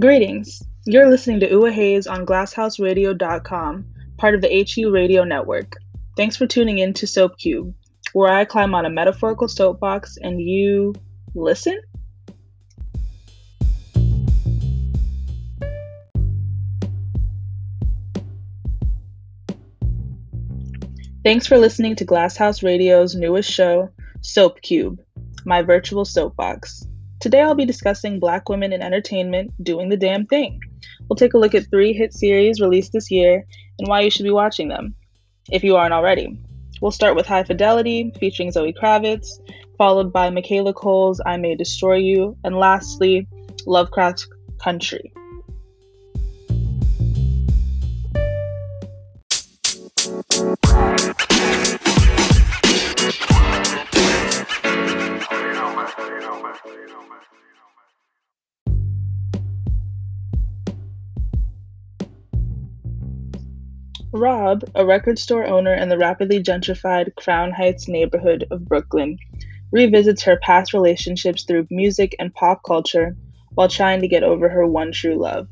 Greetings. You're listening to Ua Hayes on glasshouseradio.com, part of the HU Radio Network. Thanks for tuning in to Soap Cube, where I climb on a metaphorical soapbox and you listen? Thanks for listening to Glasshouse Radio's newest show, Soap Cube, my virtual soapbox. Today I'll be discussing Black women in entertainment doing the damn thing. We'll take a look at three hit series released this year and why you should be watching them, if you aren't already. We'll start with High Fidelity, featuring Zoe Kravitz, followed by Michaela Coel's I May Destroy You, and lastly, Lovecraft Country. Rob, a record store owner in the rapidly gentrified Crown Heights neighborhood of Brooklyn, revisits her past relationships through music and pop culture while trying to get over her one true love.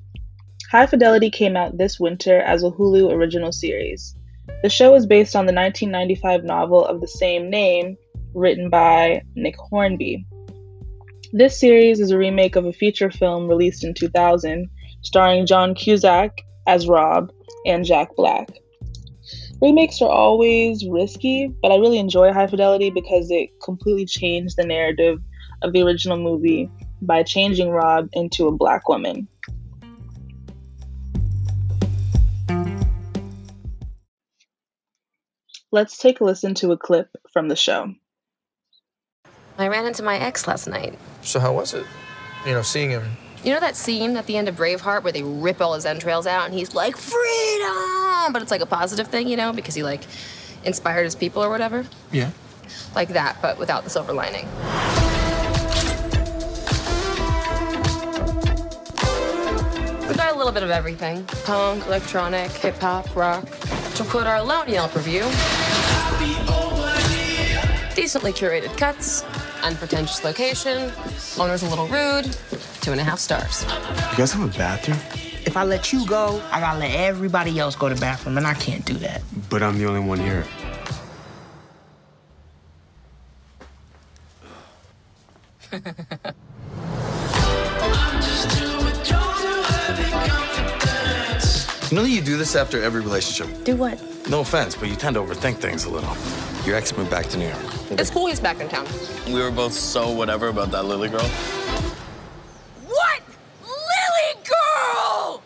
High Fidelity came out this winter as a Hulu original series. The show is based on the 1995 novel of the same name, written by Nick Hornby. This series is a remake of a feature film released in 2000, starring John Cusack as Rob and Jack Black. Remakes are always risky, but I really enjoy High Fidelity because it completely changed the narrative of the original movie by changing Rob into a black woman. Let's take a listen to a clip from the show. I ran into my ex last night. So how was it? You know, seeing him you know that scene at the end of Braveheart where they rip all his entrails out and he's like, freedom! But it's like a positive thing, you know, because he like inspired his people or whatever? Yeah. Like that, but without the silver lining. We got a little bit of everything punk, electronic, hip hop, rock. To quote our lone Yelp review, decently curated cuts, unpretentious location, owner's a little rude, two and a half stars. You guys have a bathroom? If I let you go, I gotta let everybody else go to the bathroom, and I can't do that. But I'm the only one here. You know that you do this after every relationship. Do what? No offense, but you tend to overthink things a little. Your ex moved back to New York. It's cool he's back in town. We were both so whatever about that Lily girl. What? Lily girl!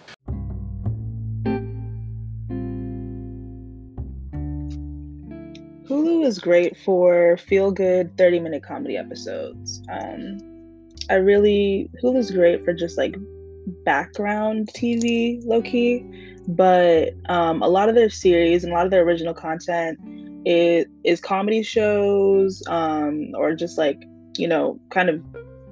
Hulu is great for feel good 30 minute comedy episodes. Um, I really, Hulu's great for just like background TV, low key, but um, a lot of their series and a lot of their original content is, is comedy shows um, or just like, you know, kind of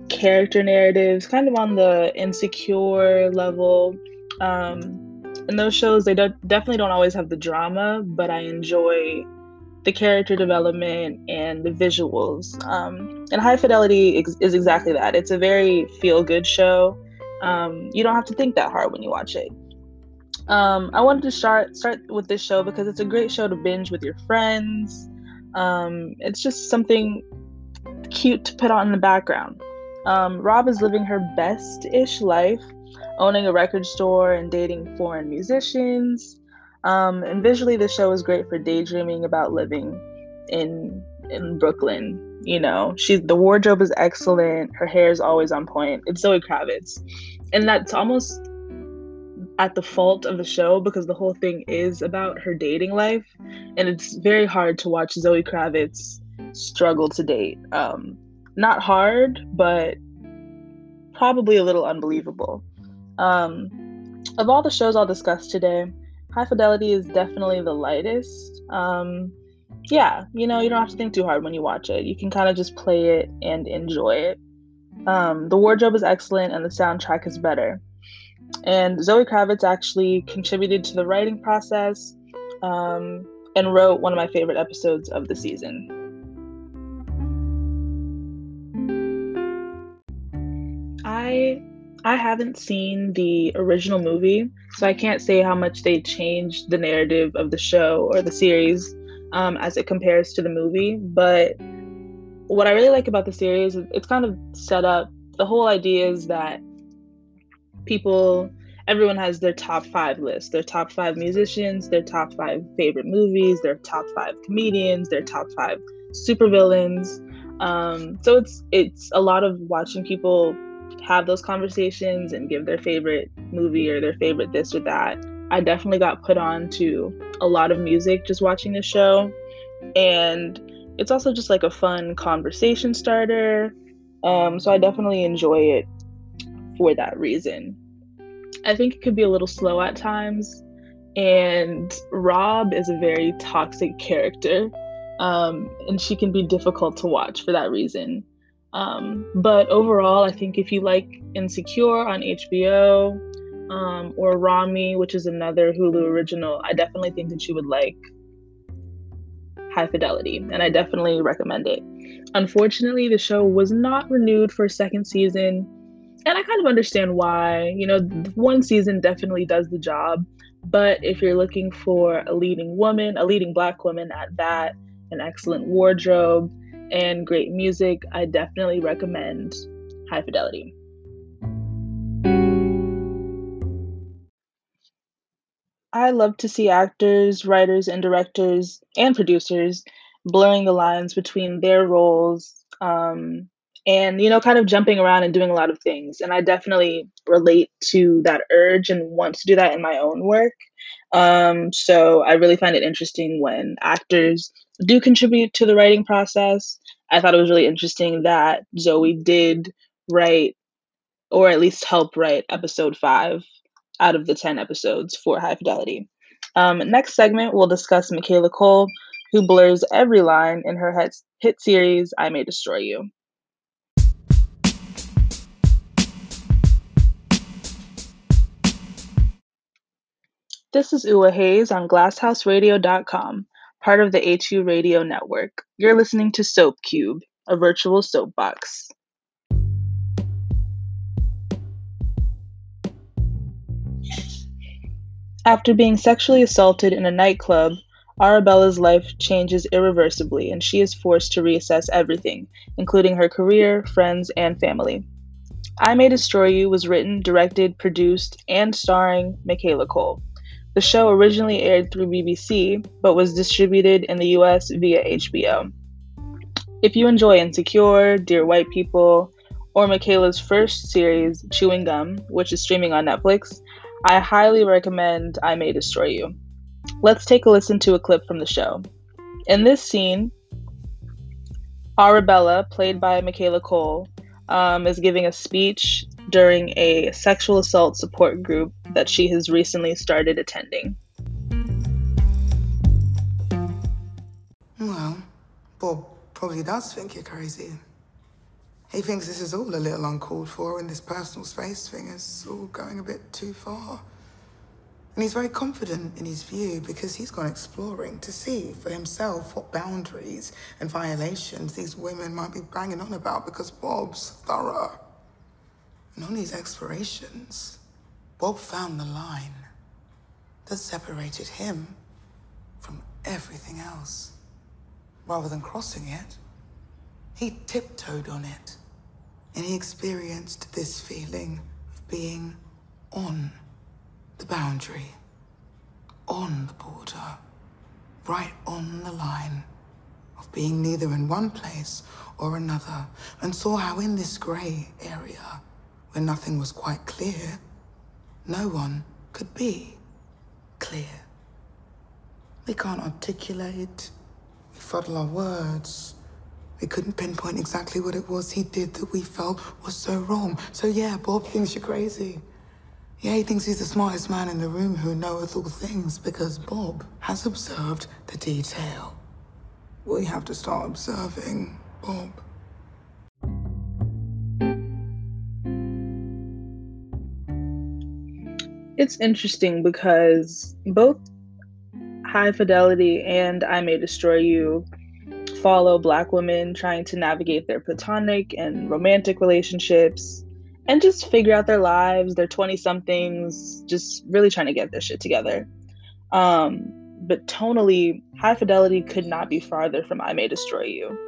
character narratives, kind of on the insecure level. Um, and those shows, they do- definitely don't always have the drama, but I enjoy the character development and the visuals. Um, and High Fidelity is, is, exactly that. It's a very feel good show. Um, you don't have to think that hard when you watch it. Um, I wanted to start start with this show because it's a great show to binge with your friends. Um, it's just something cute to put on in the background. Um, Rob is living her best ish life, owning a record store and dating foreign musicians. Um, and visually, the show is great for daydreaming about living in in Brooklyn. You know, she's the wardrobe is excellent. Her hair is always on point. It's Zoe Kravitz, and that's almost at the fault of the show because the whole thing is about her dating life, and it's very hard to watch Zoe Kravitz struggle to date. Um, not hard, but probably a little unbelievable. Um, of all the shows I'll discuss today, High Fidelity is definitely the lightest. Um, yeah, you know, you don't have to think too hard when you watch it. You can kind of just play it and enjoy it. Um, the wardrobe is excellent and the soundtrack is better. And Zoe Kravitz actually contributed to the writing process um, and wrote one of my favorite episodes of the season. I I haven't seen the original movie, so I can't say how much they changed the narrative of the show or the series um, as it compares to the movie. But what I really like about the series is it's kind of set up. The whole idea is that people, everyone has their top five list, their top five musicians, their top five favorite movies, their top five comedians, their top five supervillains. Um, so it's it's a lot of watching people have those conversations and give their favorite movie or their favorite this or that. I definitely got put on to a lot of music just watching the show. And it's also just like a fun conversation starter. Um, so I definitely enjoy it for that reason. I think it could be a little slow at times. And Rob is a very toxic character. Um, and she can be difficult to watch for that reason. Um, but overall, I think if you like Insecure on HBO um, or Ramy, which is another Hulu original, I definitely think that you would like High Fidelity, and I definitely recommend it. Unfortunately, the show was not renewed for a second season, and I kind of understand why. You know, one season definitely does the job, but if you're looking for a leading woman, a leading black woman at that, an excellent wardrobe, and great music, I definitely recommend High Fidelity. I love to see actors, writers, and directors and producers blurring the lines between their roles um, and, you know, kind of jumping around and doing a lot of things. And I definitely relate to that urge and want to do that in my own work. Um, so I really find it interesting when actors do contribute to the writing process. I thought it was really interesting that Zoe did write, or at least help write, episode five out of the 10 episodes for High Fidelity. Um, next segment, we'll discuss Michaela Coel who blurs every line in her hit series, I May Destroy You. This is Ua Hayes on GlassHouseRadio.com, part of the HU Radio Network. You're listening to Soap Cube, a virtual soapbox. After being sexually assaulted in a nightclub, Arabella's life changes irreversibly and she is forced to reassess everything, including her career, friends, and family. I May Destroy You was written, directed, produced, and starring Michaela Coel. The show originally aired through BBC, but was distributed in the US via HBO. If you enjoy Insecure, Dear White People, or Michaela's first series, Chewing Gum, which is streaming on Netflix, I highly recommend I May Destroy You. Let's take a listen to a clip from the show. In this scene, Arabella, played by Michaela Coel, um, is giving a speech during a sexual assault support group that she has recently started attending. Well, Bob probably does think you're crazy. He thinks this is all a little uncalled for and this personal space thing is all going a bit too far. And he's very confident in his view because he's gone exploring to see for himself what boundaries and violations these women might be banging on about because Bob's thorough. And on these explorations, Bob found the line that separated him from everything else. Rather than crossing it, he tiptoed on it. And he experienced this feeling of being on the boundary, on the border, right on the line of being neither in one place or another, and saw how in this grey area, where nothing was quite clear, no one could be clear. We can't articulate, we fuddle our words. We couldn't pinpoint exactly what it was he did that we felt was so wrong. So yeah, Bob thinks you're crazy. Yeah, he thinks he's the smartest man in the room who knoweth all things because Bob has observed the detail. We have to start observing Bob. It's interesting because both High Fidelity and I May Destroy You follow Black women trying to navigate their platonic and romantic relationships and just figure out their lives. They're 20 somethings, just really trying to get their shit together. Um, but tonally, High Fidelity could not be farther from I May Destroy You.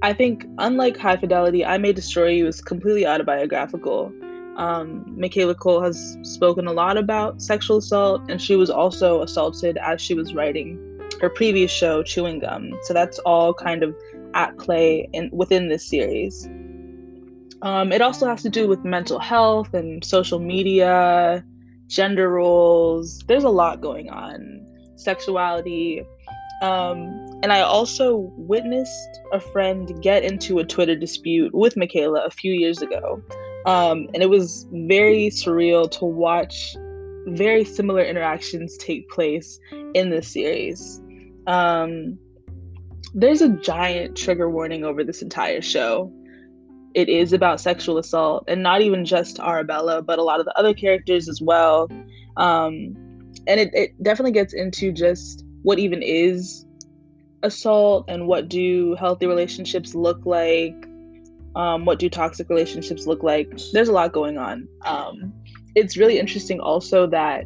I think, unlike High Fidelity, I May Destroy You is completely autobiographical. Um, Michaela Coel has spoken a lot about sexual assault, and she was also assaulted as she was writing her previous show, Chewing Gum. So that's all kind of at play in within this series. Um, it also has to do with mental health and social media, gender roles. There's a lot going on, sexuality. Um, and I also witnessed a friend get into a Twitter dispute with Michaela a few years ago. Um, and it was very surreal to watch very similar interactions take place in this series. Um, there's a giant trigger warning over this entire show. It is about sexual assault, and not even just Arabella, but a lot of the other characters as well. Um, and it, it definitely gets into just what even is assault and what do healthy relationships look like um, what do toxic relationships look like? There's a lot going on. Um, it's really interesting also that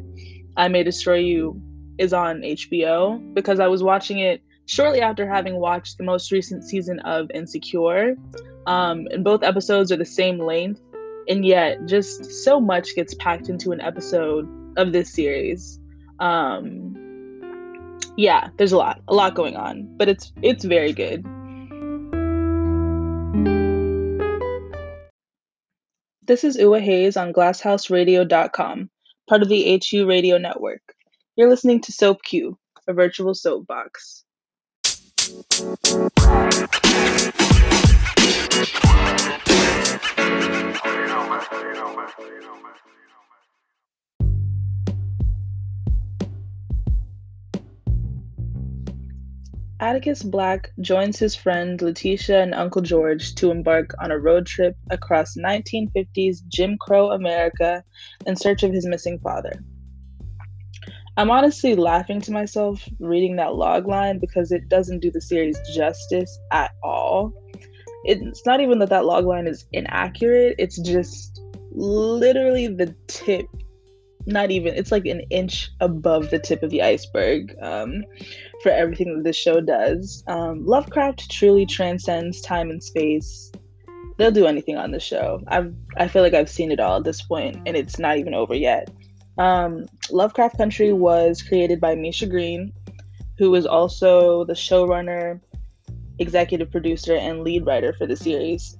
i may destroy you is on hbo because i was watching it shortly after having watched the most recent season of insecure. Um, and both episodes are the same length and yet just so much gets packed into an episode of this series. Um, yeah, there's a lot, a lot going on, but it's it's very good. This is Ua Hayes on GlassHouseRadio.com, part of the HU Radio Network. You're listening to Soap Cube, a virtual soapbox. Atticus Black joins his friend Letitia and Uncle George to embark on a road trip across 1950s Jim Crow America in search of his missing father. I'm honestly laughing to myself reading that log line because it doesn't do the series justice at all. It's not even that that log line is inaccurate, it's just literally the tip not even it's like an inch above the tip of the iceberg um, for everything that this show does. Um, lovecraft truly transcends time and space. They'll do anything on the show. I've i feel like i've seen it all at this point and it's not even over yet. Um, lovecraft country was created by misha green who was also the showrunner executive producer and lead writer for the series.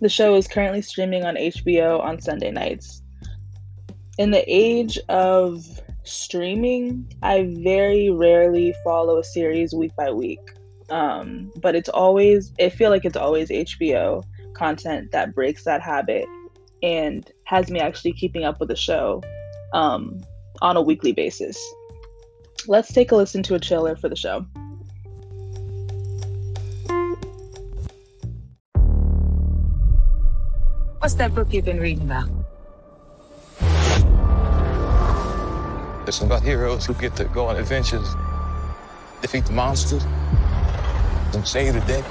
The show is currently streaming on hbo on sunday nights in the age of streaming, I very rarely follow a series week by week. Um, but it's always, I feel like it's always HBO content that breaks that habit and has me actually keeping up with the show um, on a weekly basis. Let's take a listen to a trailer for the show. What's that book you've been reading about? It's about heroes who get to go on adventures, defeat the monsters, and save the day.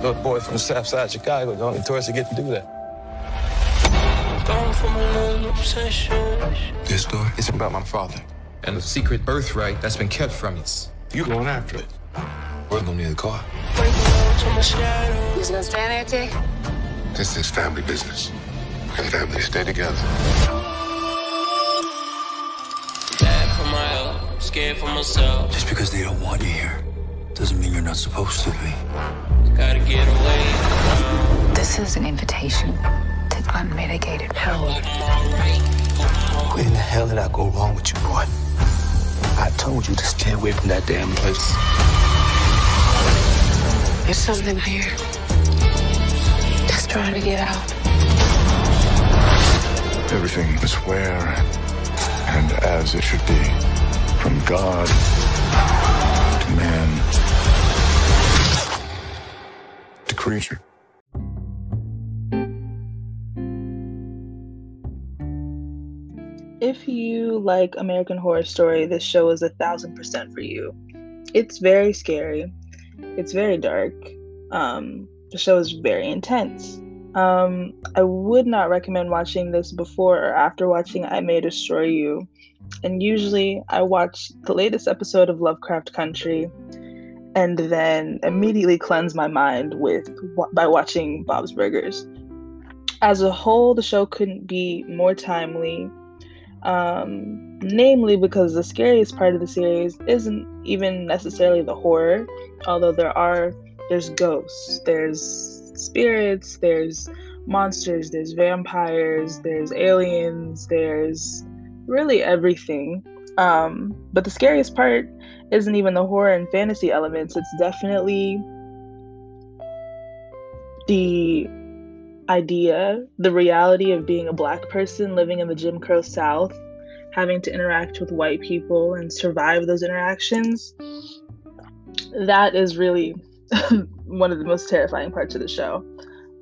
Little boy from the south side of Chicago, the only tourist to get to do that. This story is about my father. And the secret birthright that's been kept from us. You going after it. We're gonna need a car. You just gonna stand there, Jake? This is family business. And families stay together. Scared for myself. Just because they don't want you here doesn't mean you're not supposed to be. Gotta get away. This is an invitation to unmitigated power. Where in the hell did I go wrong with you, boy? I told you to stay away from that damn place. There's something here. Just trying to get out. Everything is where and as it should be. From God to man to creature. If you like American Horror Story, this show is a thousand percent for you. It's very scary. It's very dark. Um, the show is very intense. Um, I would not recommend watching this before or after watching I May Destroy You. And usually I watch the latest episode of Lovecraft Country and then immediately cleanse my mind with by watching Bob's Burgers. As a whole, the show couldn't be more timely. Um, namely because the scariest part of the series isn't even necessarily the horror, although there are there's ghosts, there's spirits, there's monsters, there's vampires, there's aliens, there's really everything. Um, but the scariest part isn't even the horror and fantasy elements, it's definitely the idea, the reality of being a black person living in the Jim Crow South, having to interact with white people and survive those interactions. That is really one of the most terrifying parts of the show.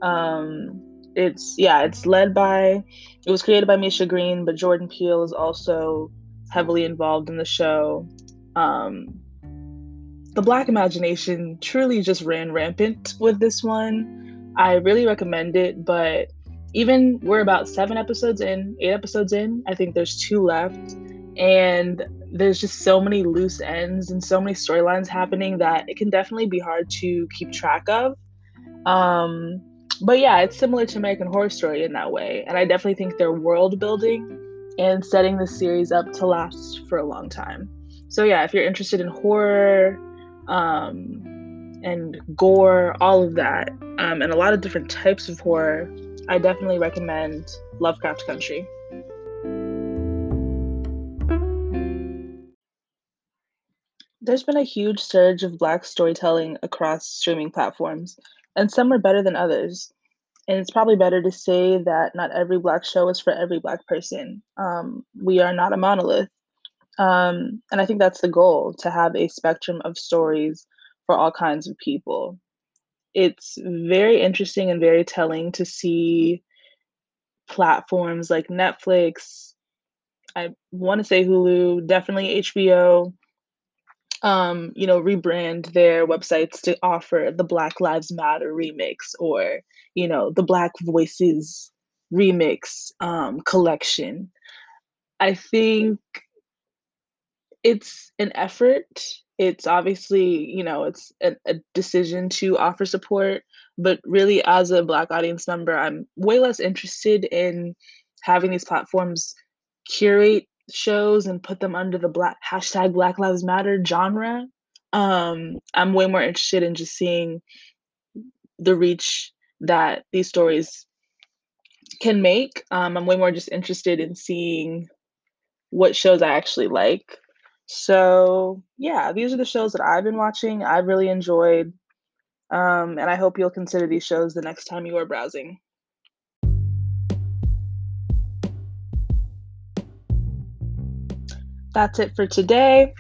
Um, it's yeah, it's led by it was created by Misha Green, but Jordan Peele is also heavily involved in the show. Um, the black imagination truly just ran rampant with this one. I really recommend it, but even we're about seven episodes in, eight episodes in. I think there's two left, and there's just so many loose ends and so many storylines happening that it can definitely be hard to keep track of. Um, but yeah, it's similar to American Horror Story in that way, and I definitely think they're world building and setting the series up to last for a long time. So yeah, if you're interested in horror um, and gore, all of that, um, and a lot of different types of horror, I definitely recommend Lovecraft Country. There's been a huge surge of Black storytelling across streaming platforms, and some are better than others. And it's probably better to say that not every Black show is for every Black person. Um, we are not a monolith. Um, and I think that's the goal to have a spectrum of stories for all kinds of people. It's very interesting and very telling to see platforms like Netflix, I want to say Hulu, definitely HBO, um, you know, rebrand their websites to offer the Black Lives Matter remix or, you know, the Black Voices remix um, collection. I think it's an effort. It's obviously, you know, it's a, a decision to offer support, but really, as a Black audience member, I'm way less interested in having these platforms curate shows and put them under the black hashtag Black Lives Matter genre. Um, I'm way more interested in just seeing the reach that these stories can make. Um, I'm way more just interested in seeing what shows I actually like. So yeah, these are the shows that I've been watching. I've really enjoyed, um, and I hope you'll consider these shows the next time you are browsing. That's it for today.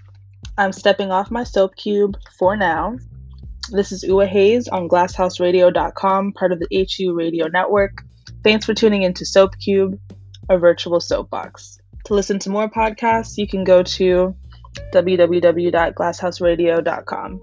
I'm stepping off my soap cube for now. This is Ua Hayes on glasshouseradio.com, part of the HU Radio Network. Thanks for tuning into Soap Cube, a virtual soapbox. To listen to more podcasts, you can go to www.glasshouseradio.com.